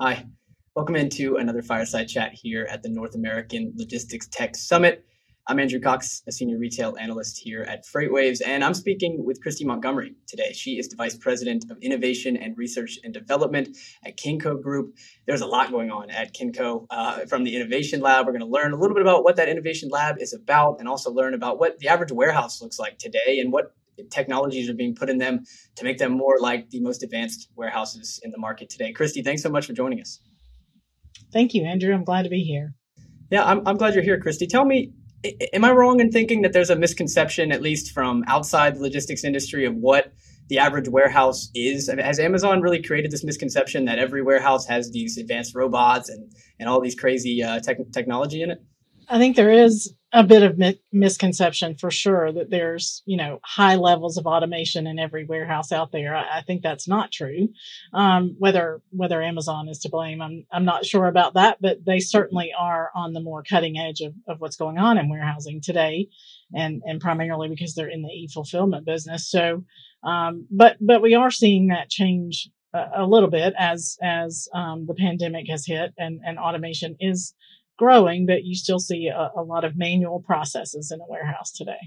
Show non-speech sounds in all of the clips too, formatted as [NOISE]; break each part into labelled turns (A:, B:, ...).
A: Hi, welcome into another fireside chat here at the North American Logistics Tech Summit. I'm Andrew Cox, a senior retail analyst here at FreightWaves, and I'm speaking with Kristi Montgomery today. She is the Vice President of Innovation and Research and Development at Kenco Group. There's a lot going on at Kenco uh, from the Innovation Lab. We're going to learn a little bit about what that Innovation Lab is about and also learn about what the average warehouse looks like today and what technologies are being put in them to make them more like the most advanced warehouses in the market today. Kristi, thanks so much for joining us.
B: Thank you, Andrew. I'm glad to be here.
A: Yeah, I'm, I'm glad you're here, Kristi. Tell me, am I wrong in thinking that there's a misconception, at least from outside the logistics industry, of what the average warehouse is? I mean, has Amazon really created this misconception that every warehouse has these advanced robots and, and all these crazy uh, tech- technology in it?
B: I think there is a bit of mi- misconception for sure that there's you know high levels of automation in every warehouse out there. I, I think that's not true. Um, whether whether Amazon is to blame, I'm I'm not sure about that, but they certainly are on the more cutting edge of, of what's going on in warehousing today, and and primarily because they're in the e fulfillment business. So, um, but but we are seeing that change a, a little bit as as um, the pandemic has hit and and automation is growing, but you still see a, a lot of manual processes in a warehouse today.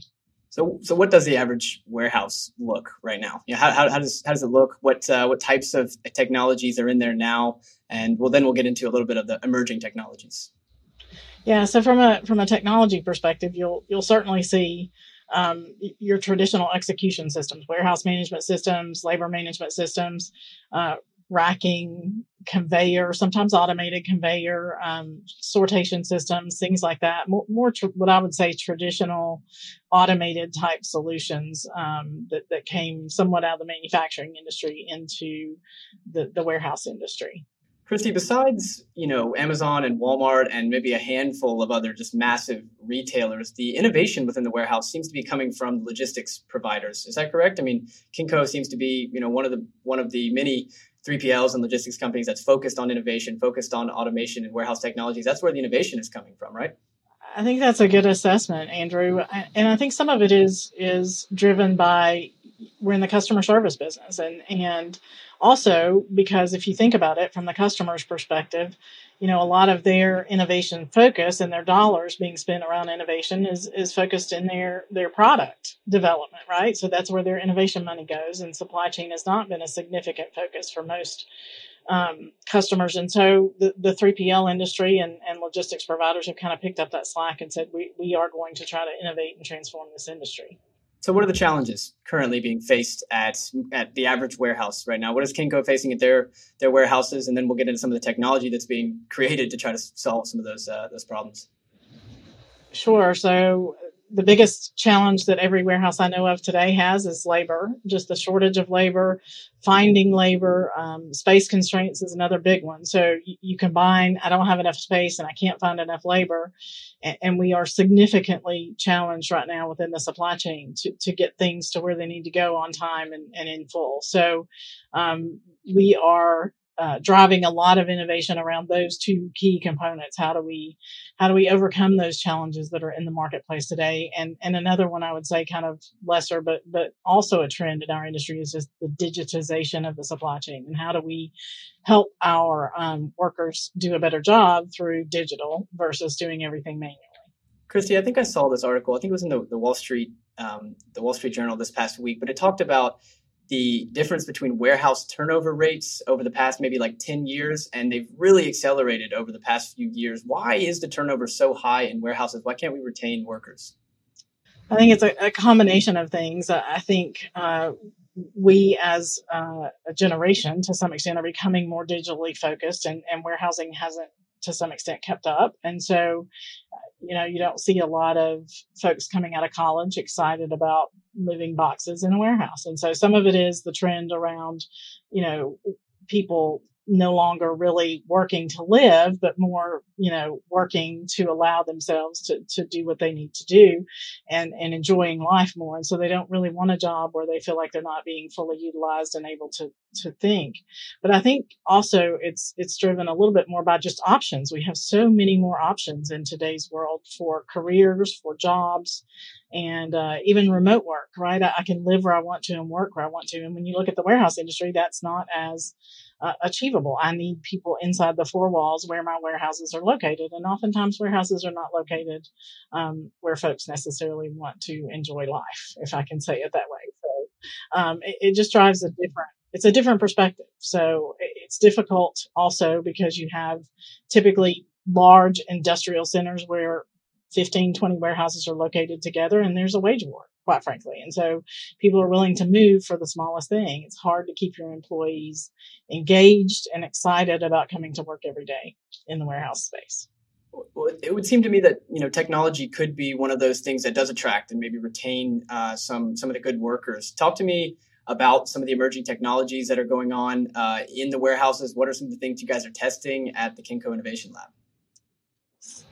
A: So, so what does the average warehouse look right now? You know, how, how, how, does how does it look? What uh, what types of technologies are in there now? And well, then we'll get into a little bit of the emerging technologies.
B: Yeah. So from a from a technology perspective, you'll you'll certainly see um, your traditional execution systems, warehouse management systems, labor management systems, uh, racking, conveyor, sometimes automated conveyor, um, sortation systems, things like that. More, more tr- what I would say traditional automated type solutions um, that, that came somewhat out of the manufacturing industry into the, the warehouse industry.
A: Kristi, besides you know Amazon and Walmart and maybe a handful of other just massive retailers, the innovation within the warehouse seems to be coming from logistics providers. Is that correct? I mean, Kenco seems to be you know one of the one of the many 3PLs and logistics companies that's focused on innovation, focused on automation and warehouse technologies. That's where the innovation is coming from, right?
B: I think that's a good assessment, Andrew. And I think some of it is is driven by we're in the customer service business and and also because if you think about it from the customer's perspective, you know, a lot of their innovation focus and their dollars being spent around innovation is, is focused in their, their product development, right? So that's where their innovation money goes. And supply chain has not been a significant focus for most um, customers. And so the, the 3PL industry and, and logistics providers have kind of picked up that slack and said, we, we are going to try to innovate and transform this industry.
A: So, what are the challenges currently being faced at at the average warehouse right now? What is Kenco facing at their their warehouses, and then we'll get into some of the technology that's being [LAUGHS] created to try to solve some of those uh, those problems.
B: Sure. So, the biggest challenge that every warehouse I know of today has is labor, just the shortage of labor, finding labor, um, space constraints is another big one. So you, you, combine, I don't have enough space and I can't find enough labor. And, and, we are significantly challenged right now within the supply chain to, to get things to where they need to go on time and, and in full. So um, we are uh, driving a lot of innovation around those two key components. How do we how do we overcome those challenges that are in the marketplace today? And and another one I would say kind of lesser, but but also a trend in our industry is just the digitization of the supply chain. And how do we help our um, workers do a better job through digital versus doing everything manually?
A: Kristi, I think I saw this article. I think it was in the, the Wall Street um, the Wall Street Journal this past week, but it talked about the difference between warehouse turnover rates over the past maybe like 10 years, and they've really accelerated over the past few years. Why is the turnover so high in warehouses? Why can't we retain workers?
B: I think it's a, a combination of things. I think uh, we as uh, a generation, to some extent, are becoming more digitally focused, and, and warehousing hasn't to some extent kept up. And so, you know, you don't see a lot of folks coming out of college excited about moving boxes in a warehouse. And so some of it is the trend around, you know, people no longer really working to live, but more, you know, working to allow themselves to, to do what they need to do and, and enjoying life more. And so they don't really want a job where they feel like they're not being fully utilized and able to, to think. But I think also it's, it's driven a little bit more by just options. We have so many more options in today's world for careers, for jobs, and uh, even remote work, right? I, I, can live where I want to and work where I want to. And when you look at the warehouse industry, that's not as uh, achievable. I need people inside the four walls where my warehouses are located, and oftentimes warehouses are not located um, where folks necessarily want to enjoy life, if I can say it that way. So um, it, it just drives a different it's a different perspective. So it's difficult also because you have typically large industrial centers where 15, 20 warehouses are located together and there's a wage war quite frankly. And so people are willing to move for the smallest thing. It's hard to keep your employees engaged and excited about coming to work every day in the warehouse space.
A: Well, it would seem to me that you know technology could be one of those things that does attract and maybe retain uh, some some of the good workers. Talk to me about some of the emerging technologies that are going on uh, in the warehouses. What are some of the things you guys are testing at the Kenco Innovation Lab?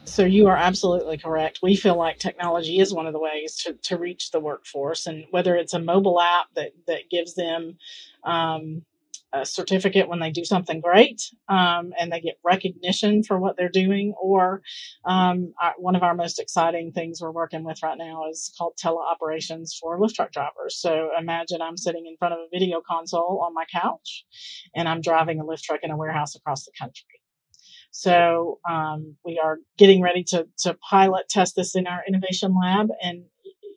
B: So you are absolutely correct. We feel like technology is one of the ways to, to reach the workforce, and whether it's a mobile app that that gives them um, a certificate when they do something great um, and they get recognition for what they're doing, or um, our, one of our most exciting things we're working with right now is called teleoperations for lift truck drivers. So imagine I'm sitting in front of a video console on my couch, and I'm driving a lift truck in a warehouse across the country. So um, we are getting ready to to pilot test this in our innovation lab, and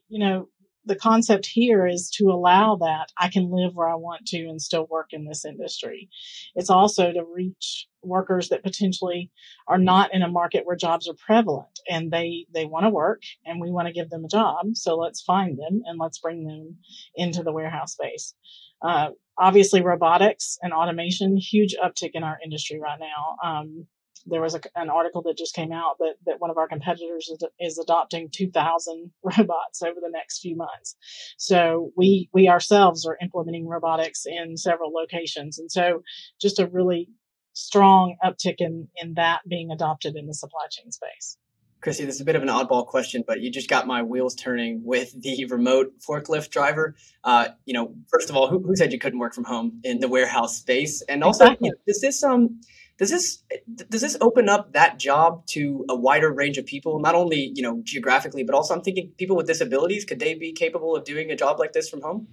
B: you know the concept here is to allow that I can live where I want to and still work in this industry. It's also to reach workers that potentially are not in a market where jobs are prevalent and they they want to work and we want to give them a job. So let's find them and let's bring them into the warehouse space. Uh, obviously, robotics and automation, huge uptick in our industry right now. Um, there was a, an article that just came out that, that one of our competitors is, is adopting 2000 [LAUGHS] robots over the next few months. So we, we ourselves are implementing robotics in several locations. And so just a really strong uptick in, in that being adopted in the supply chain space.
A: Kristi, this is a bit of an oddball question, but you just got my wheels turning with the remote forklift driver. Uh, you know, first of all, who, who, said you couldn't work from home in the warehouse space? And also, exactly. you know, does this um does this does this open up that job to a wider range of people? Not only you know geographically but also i'm thinking people with disabilities could they be capable of doing a job like this from home?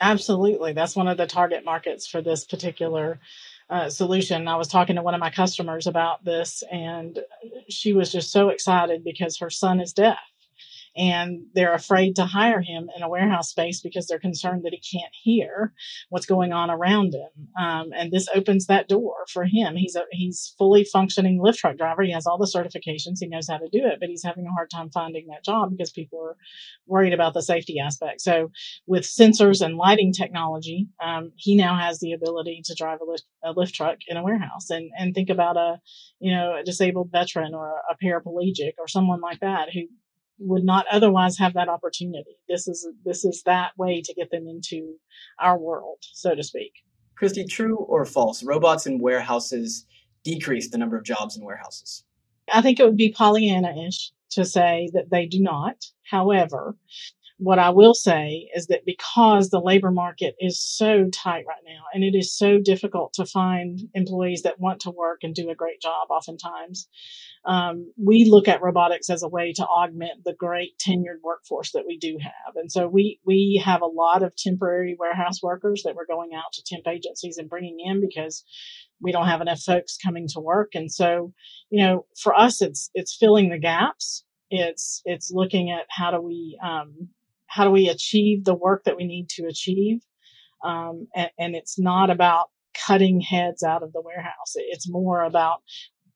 B: Absolutely. That's one of the target markets for this particular uh, solution. I was talking to one of my customers about this and she was just so excited because her son is deaf and they're afraid to hire him in a warehouse space because they're concerned that he can't hear what's going on around him. Um, and this opens that door for him. He's a he's fully functioning lift truck driver. He has all the certifications. He knows how to do it, but he's having a hard time finding that job because people are worried about the safety aspect. So with sensors and lighting technology, um, he now has the ability to drive a lift, a lift truck in a warehouse and and think about a you know a disabled veteran or a paraplegic or someone like that who would not otherwise have that opportunity. This is this is that way to get them into our world, so to speak.
A: Kristi, true or false? Robots in warehouses decrease the number of jobs in warehouses.
B: I think it would be Pollyanna-ish to say that they do not. However, what I will say is that because the labor market is so tight right now and it is so difficult to find employees that want to work and do a great job oftentimes, um, we look at robotics as a way to augment the great tenured workforce that we do have. And so we, we have a lot of temporary warehouse workers that we're going out to temp agencies and bringing in because we don't have enough folks coming to work. And so, you know, for us, it's, it's filling the gaps. It's, it's looking at how do we, um, how do we achieve the work that we need to achieve? Um, and, and, it's not about cutting heads out of the warehouse. It's more about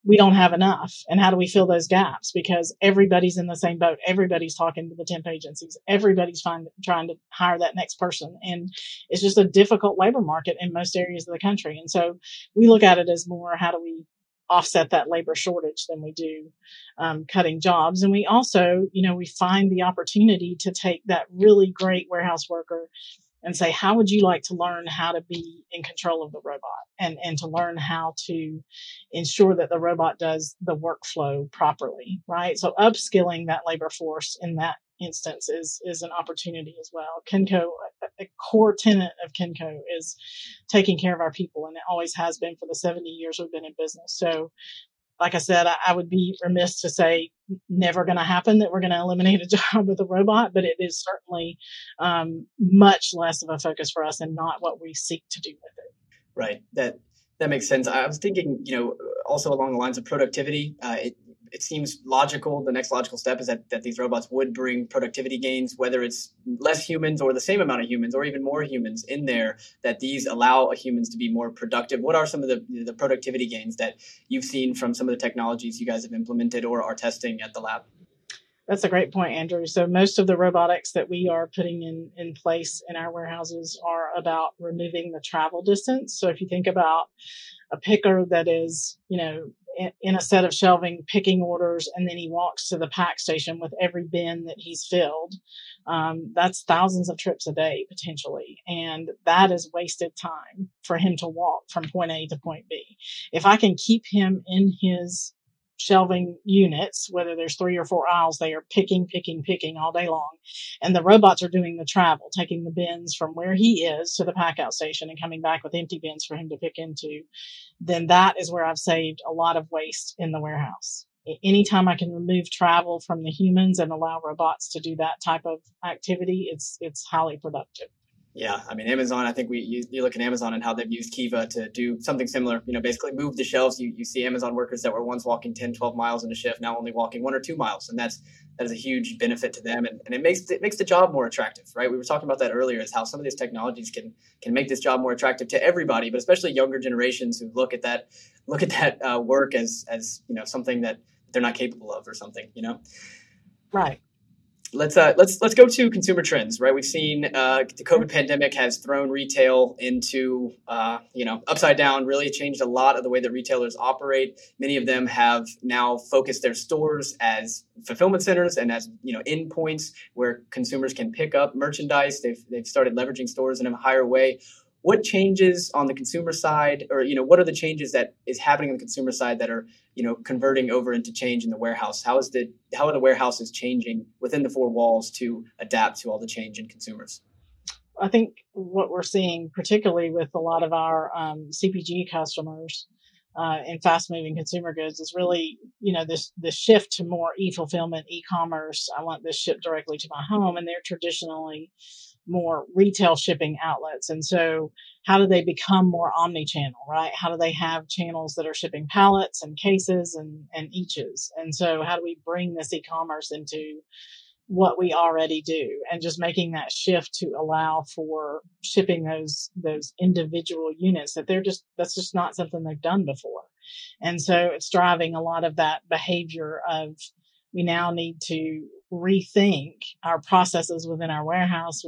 B: we don't have enough. And how do we fill those gaps? Because everybody's in the same boat. Everybody's talking to the temp agencies. Everybody's find, trying to hire that next person. And it's just a difficult labor market in most areas of the country. And so we look at it as more how do we offset that labor shortage than we do um, cutting jobs. And we also, you know, we find the opportunity to take that really great warehouse worker and say, how would you like to learn how to be in control of the robot and, and to learn how to ensure that the robot does the workflow properly, right? So upskilling that labor force in that instance is is an opportunity as well. Kenco, a, core tenet of Kenco is taking care of our people, and it always has been for the 70 years we've been in business. So, like I said, I, I would be remiss to say never going to happen that we're going to eliminate a [LAUGHS] job with a robot, but it is certainly um, much less of a focus for us and not what we seek to do with it.
A: Right. That That makes sense. I was thinking, you know, also along the lines of productivity. Uh, it, it seems logical. The next logical step is that, that these robots would bring productivity gains, whether it's less humans or the same amount of humans or even more humans in there, that these allow humans to be more productive. What are some of the, the productivity gains that you've seen from some of the technologies you guys have implemented or are testing at the lab?
B: That's a great point, Andrew. So most of the robotics that we are putting in, in place in our warehouses are about removing the travel distance. So if you think about a picker that is, you know, in, a set of shelving picking orders and then he walks to the pack station with every bin that he's filled, um, that's thousands of trips a day potentially. And that is wasted time for him to walk from point A to point B. If I can keep him in his shelving units, whether there's three or four aisles, they are picking, picking, picking all day long. And the robots are doing the travel, taking the bins from where he is to the pack out station and coming back with empty bins for him to pick into. Then that is where I've saved a lot of waste in the warehouse. Anytime I can remove travel from the humans and allow robots to do that type of activity, it's, it's highly productive.
A: Yeah, I mean Amazon. I think we you, you, look at Amazon and how they've used Kiva to do something similar. You know, basically move the shelves. You, you see Amazon workers that were once walking 10, 12 miles in a shift now only walking one or two miles, and that's that is a huge benefit to them, and, and it makes it makes the job more attractive, right? We were talking about that earlier, is how some of these technologies can can make this job more attractive to everybody, but especially younger generations who look at that look at that uh, work as as you know something that they're not capable of or something, you know.
B: Right
A: let's uh, let's let's go to consumer trends. Right, we've seen uh, the COVID pandemic has thrown retail into uh, you know upside down. Really changed a lot of the way that retailers operate. Many of them have now focused their stores as fulfillment centers and as you know endpoints where consumers can pick up merchandise. They've they've started leveraging stores in a higher way what changes on the consumer side or you know what are the changes that is happening on the consumer side that are you know converting over into change in the warehouse? How is the how are the warehouses changing within the four walls to adapt to all the change in consumers?
B: I think what we're seeing particularly with a lot of our um, cpg customers uh, in fast moving consumer goods is really you know this this shift to more e-fulfillment e-commerce i want this shipped directly to my home and they're traditionally more retail shipping outlets. And so how do they become more omni-channel, right? How do they have channels that are shipping pallets and cases and, and eaches? And so how do we bring this e-commerce into what we already do and just making that shift to allow for shipping those those individual units that they're just that's just not something they've done before. And so it's driving a lot of that behavior of we now need to rethink our processes within our warehouse.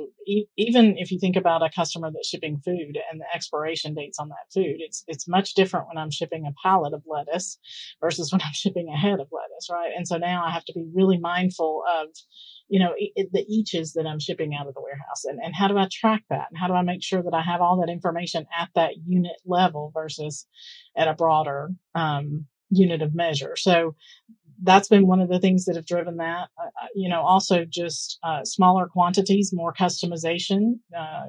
B: even if you think about a customer that's shipping food and the expiration dates on that food, it's it's much different when I'm shipping a pallet of lettuce versus [LAUGHS] when I'm shipping a head of lettuce, right? And so now I have to be really mindful of, you know, the eaches that I'm shipping out of the warehouse, and and how do I track that, and how do I make sure that I have all that information at that unit level versus at a broader um, unit of measure. So that's been one of the things that have driven that. Uh, you know, also just uh, smaller quantities, more customization. Uh,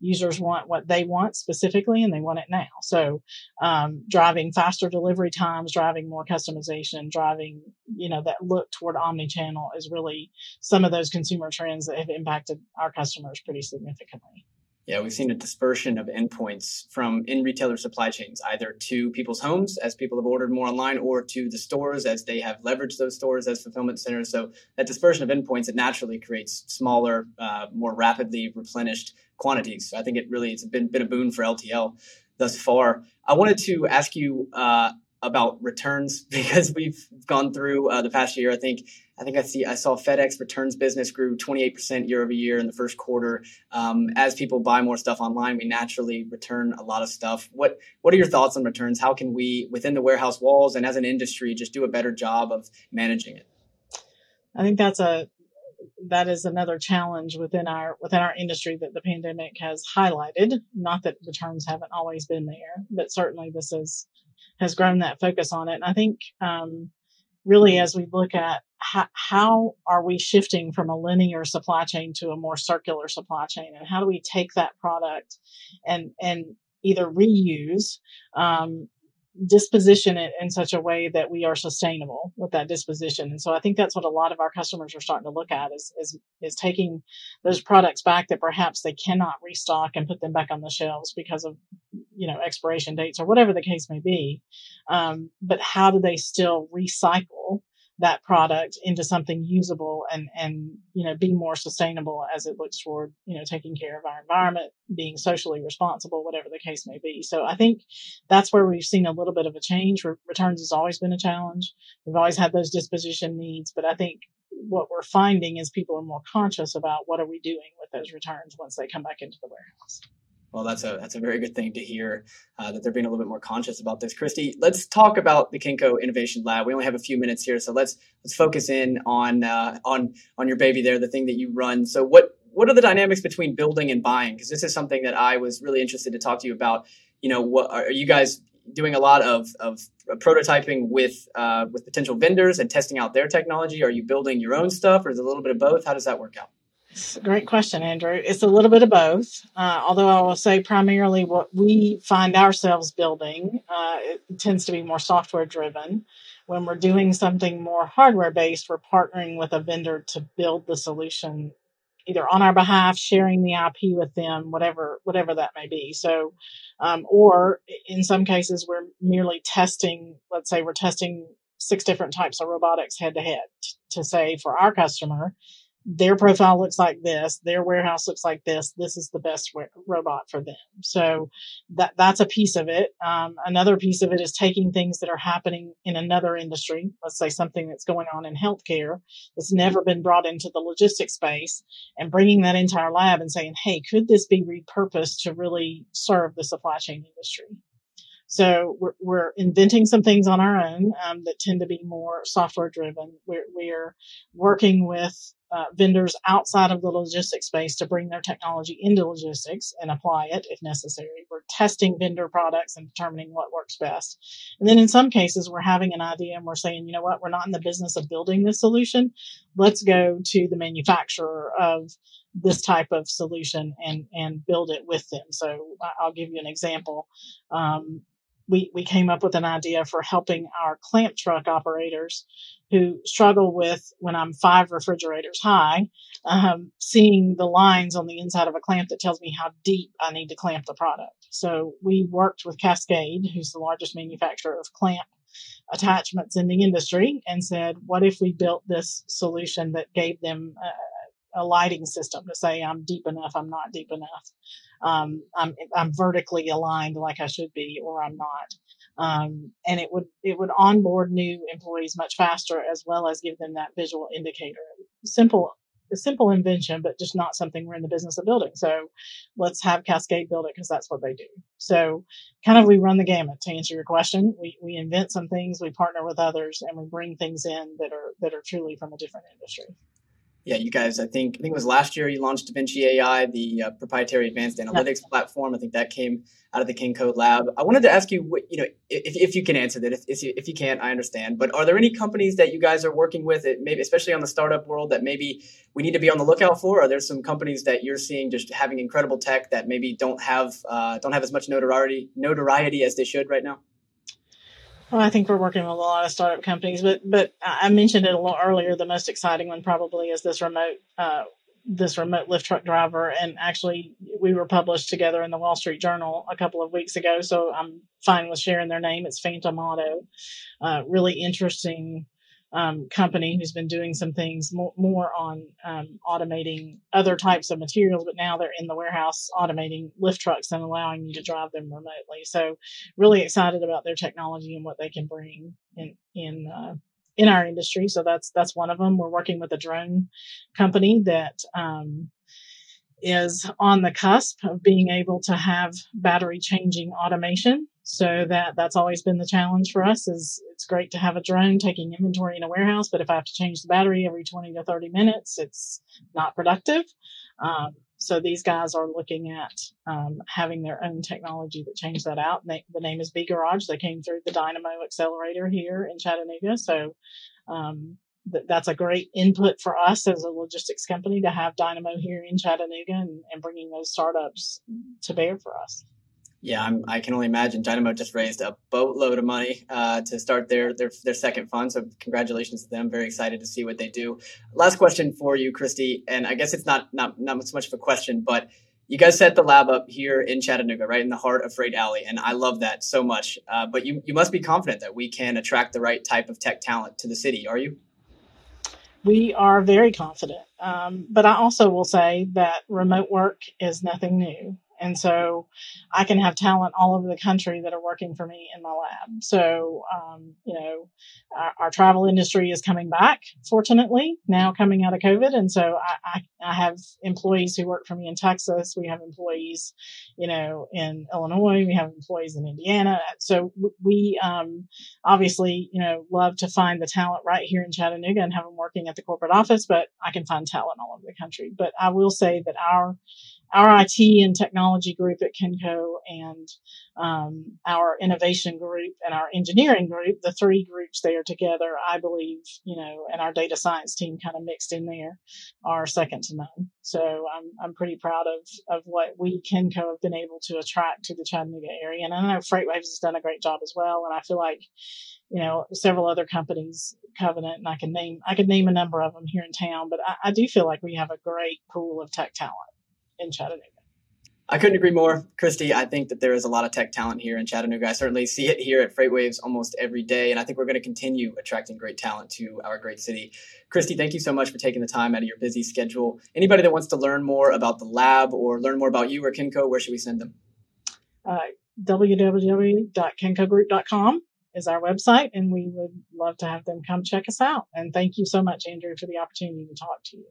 B: users want what they want specifically, and they want it now. So, um, driving faster delivery times, driving more customization, driving you know that look toward omni-channel is really some of those consumer trends that have impacted our customers pretty significantly.
A: Yeah, we've seen a dispersion of endpoints from in retailer supply chains, either to people's homes as people have ordered more online, or to the stores as they have leveraged those stores as fulfillment centers. So that dispersion of endpoints it naturally creates smaller, uh, more rapidly replenished quantities. So I think it really it's been been a boon for LTL thus far. I wanted to ask you uh, about returns [LAUGHS] because we've gone through uh, the past year. I think I think I see I saw FedEx returns business grew 28% year over year in the first quarter. Um, as people buy more stuff online, we naturally return a lot of stuff. What what are your thoughts on returns? How can we within the warehouse walls and as an industry just do a better job of managing it?
B: I think that's a that is another challenge within our within our industry that the pandemic has highlighted. Not that returns haven't always been there, but certainly this is has grown that focus on it. And I think, um, really as we look at how, how, are we shifting from a linear supply chain to a more circular supply chain and how do we take that product and, and either reuse, um, disposition it in such a way that we are sustainable with that disposition. And so I think that's what a lot of our customers are starting to look at is, is, is taking those products back that perhaps they cannot restock and put them back on the shelves because of you know, expiration dates or whatever the case may be. Um, but how do they still recycle that mm-hmm. product into something usable and and you know be more sustainable as it looks toward you know taking care of our environment being socially responsible whatever the case may be. So i think that's where we've seen a little bit of a change. Re- returns has always been a challenge. We've always had those disposition needs but i think what we're finding is people are more conscious about what are we doing with those returns once they come back into the warehouse
A: well, that's a that's a very good thing to hear uh, that they're being a little bit more conscious about this. Kristi, let's talk about the Kenco Innovation Lab. We only have a few minutes here, so let's let's focus in on uh, on on your baby there, the thing that you run. So, what what are the dynamics between building and buying? Because this is something that I was really interested to talk to you about. You know, what are you guys doing? A lot of of prototyping with uh, with potential vendors and testing out their technology. Are you building your own stuff, or is it a little bit of both? How does that work out?
B: Great question, Andrew. It's a little bit of both. Uh, although I will say primarily what we find ourselves building uh, tends to be more software driven. When we're doing something more hardware based, we're partnering with a vendor to build the solution either on our behalf, sharing the IP with them, whatever whatever that may be. So, um, or in some cases, we're merely testing. Let's say we're testing six different types of robotics head to head to say for our customer their profile looks like this, their warehouse looks like this. This is the best robot for them. So that that's a piece of it. Um, another piece of it is taking things that are happening in another industry. Let's say something that's going on in healthcare that's never been brought into the logistics space, and bringing that into our lab and saying, "Hey, could this be repurposed to really serve the supply chain industry?" So we're, we're inventing some things on our own um, that tend to be more software driven. We're, we're working with uh, vendors outside of the logistics space to bring their technology into logistics and apply it if necessary. We're testing vendor products and determining what works best. And then in some cases, we're having an idea and we're saying, you know what, we're not in the business of building this solution. Let's go to the manufacturer of this type of solution and and build it with them. So I'll give you an example. Um, we, we came up with an idea for helping our clamp truck operators who struggle with when I'm five refrigerators high, um, seeing the lines on the inside of a clamp that tells me how deep I need to clamp the product. So we worked with Cascade, who's the largest manufacturer of clamp attachments in the industry, and said, what if we built this solution that gave them a, a lighting system to say I'm deep enough, I'm not deep enough um, I'm, I'm vertically aligned like I should be, or I'm not. Um, and it would it would onboard new employees much faster, as well as give them that visual indicator. Simple, a simple invention, but just not something we're in the business of building. So let's have Cascade build it because that's what they do. So kind of we run the gamut to answer your question. We we invent some things, we partner with others, and we bring things in that are that are truly from a different industry
A: yeah, you guys, I think I think it was last year you launched DaVinci AI, the uh, proprietary advanced analytics platform. I think that came out of the Kenco Lab. I wanted to ask you, what, you know, if, if you can answer that. If, if you, if you can't, I understand. But are there any companies that you guys are working with, maybe especially on the startup world, that maybe we need to be on the lookout for? Are there some companies that you're seeing just having incredible tech that maybe don't have uh, don't have as much notoriety notoriety as they should right now?
B: Well, I think we're working with a lot of startup companies, but but I mentioned it a little earlier. The most exciting one probably is this remote uh, this remote lift truck driver, and actually we were published together in the Wall Street Journal a couple of weeks ago. So I'm fine with sharing their name. It's Phantom Auto. Uh, really interesting um, company who's been doing some things more, more on um, automating other types of materials, but now they're in the warehouse automating lift trucks and allowing you to drive them remotely. So, really excited about their technology and what they can bring in in uh, in our industry. So that's that's one of them. We're working with a drone company that um, is on the cusp of being able to have battery changing automation so that that's always been the challenge for us is it's great to have a drone taking inventory in a warehouse, but if I have to change the battery every 20 to 30 minutes, it's not productive. Um, so these guys are looking at um, having their own technology that change that out. They, the name is B Garage. They came through the Dynamo Accelerator here in Chattanooga. So um, th- that's a great input for us as a logistics company to have Dynamo here in Chattanooga and, and bringing those startups to bear for us.
A: Yeah, I'm, i can only imagine. Dynamo just raised a boatload of money uh, to start their, their their second fund. So congratulations to them. Very excited to see what they do. Last question for you, Kristi, and I guess it's not not not so much of a question, but You guys set the lab up here in Chattanooga, right in the heart of Freight Alley, and I love that so much. Uh, but you, you must be confident that we can attract the right type of tech talent to the city, are you?
B: We are very confident. Um, but I also will say that remote work is nothing new. And so I can have talent all over the country that are working for me in my lab. So, um, you know, our, our, travel industry is coming back, fortunately, now coming out of COVID. And so I, I, I, have employees who work for me in Texas. We have employees, you know, in Illinois. We have employees in Indiana. So we, um, obviously, you know, love to find the talent right here in Chattanooga and have them working at the corporate office, but I can find talent all over the country. But I will say that our our IT and technology group at Kenco and um, our innovation group and our engineering group, the three groups there together, I believe, you know, and our data science team kind of mixed in there are second to none. So I'm, I'm pretty proud of, of what we Kenco have been able to attract to the Chattanooga area. And I know FreightWaves has done a great job as well. And I feel like, you know, several other companies, Covenant, and I can name, I could name a number of them here in town, but I, I do feel like we have a great pool of tech talent in Chattanooga.
A: I couldn't agree more, Kristi. I think that there is a lot of tech talent here in Chattanooga. I certainly see it here at FreightWaves almost every day, and I think we're going to continue attracting great talent to our great city. Kristi, thank you so much for taking the time out of your busy schedule. Anybody that wants to learn more about the lab or learn more about you or Kenco, where should we send them?
B: Uh, www.kencogroup.com is our website, and we would love to have them come check us out. And thank you so much, Andrew, for the opportunity to talk to you.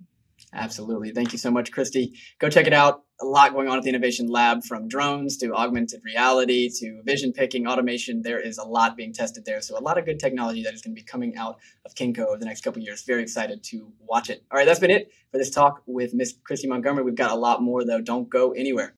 A: Absolutely. Thank you so much, Kristi. Go check it out. A lot going on at the Innovation Lab from drones to augmented reality to vision picking, automation. There is a lot being tested there. So, a lot of good technology that is going to be coming out of Kenco over the next couple years. Very excited to watch it. All right, that's been it for this talk with Miss Kristi Montgomery. We've got a lot more, though. Don't go anywhere.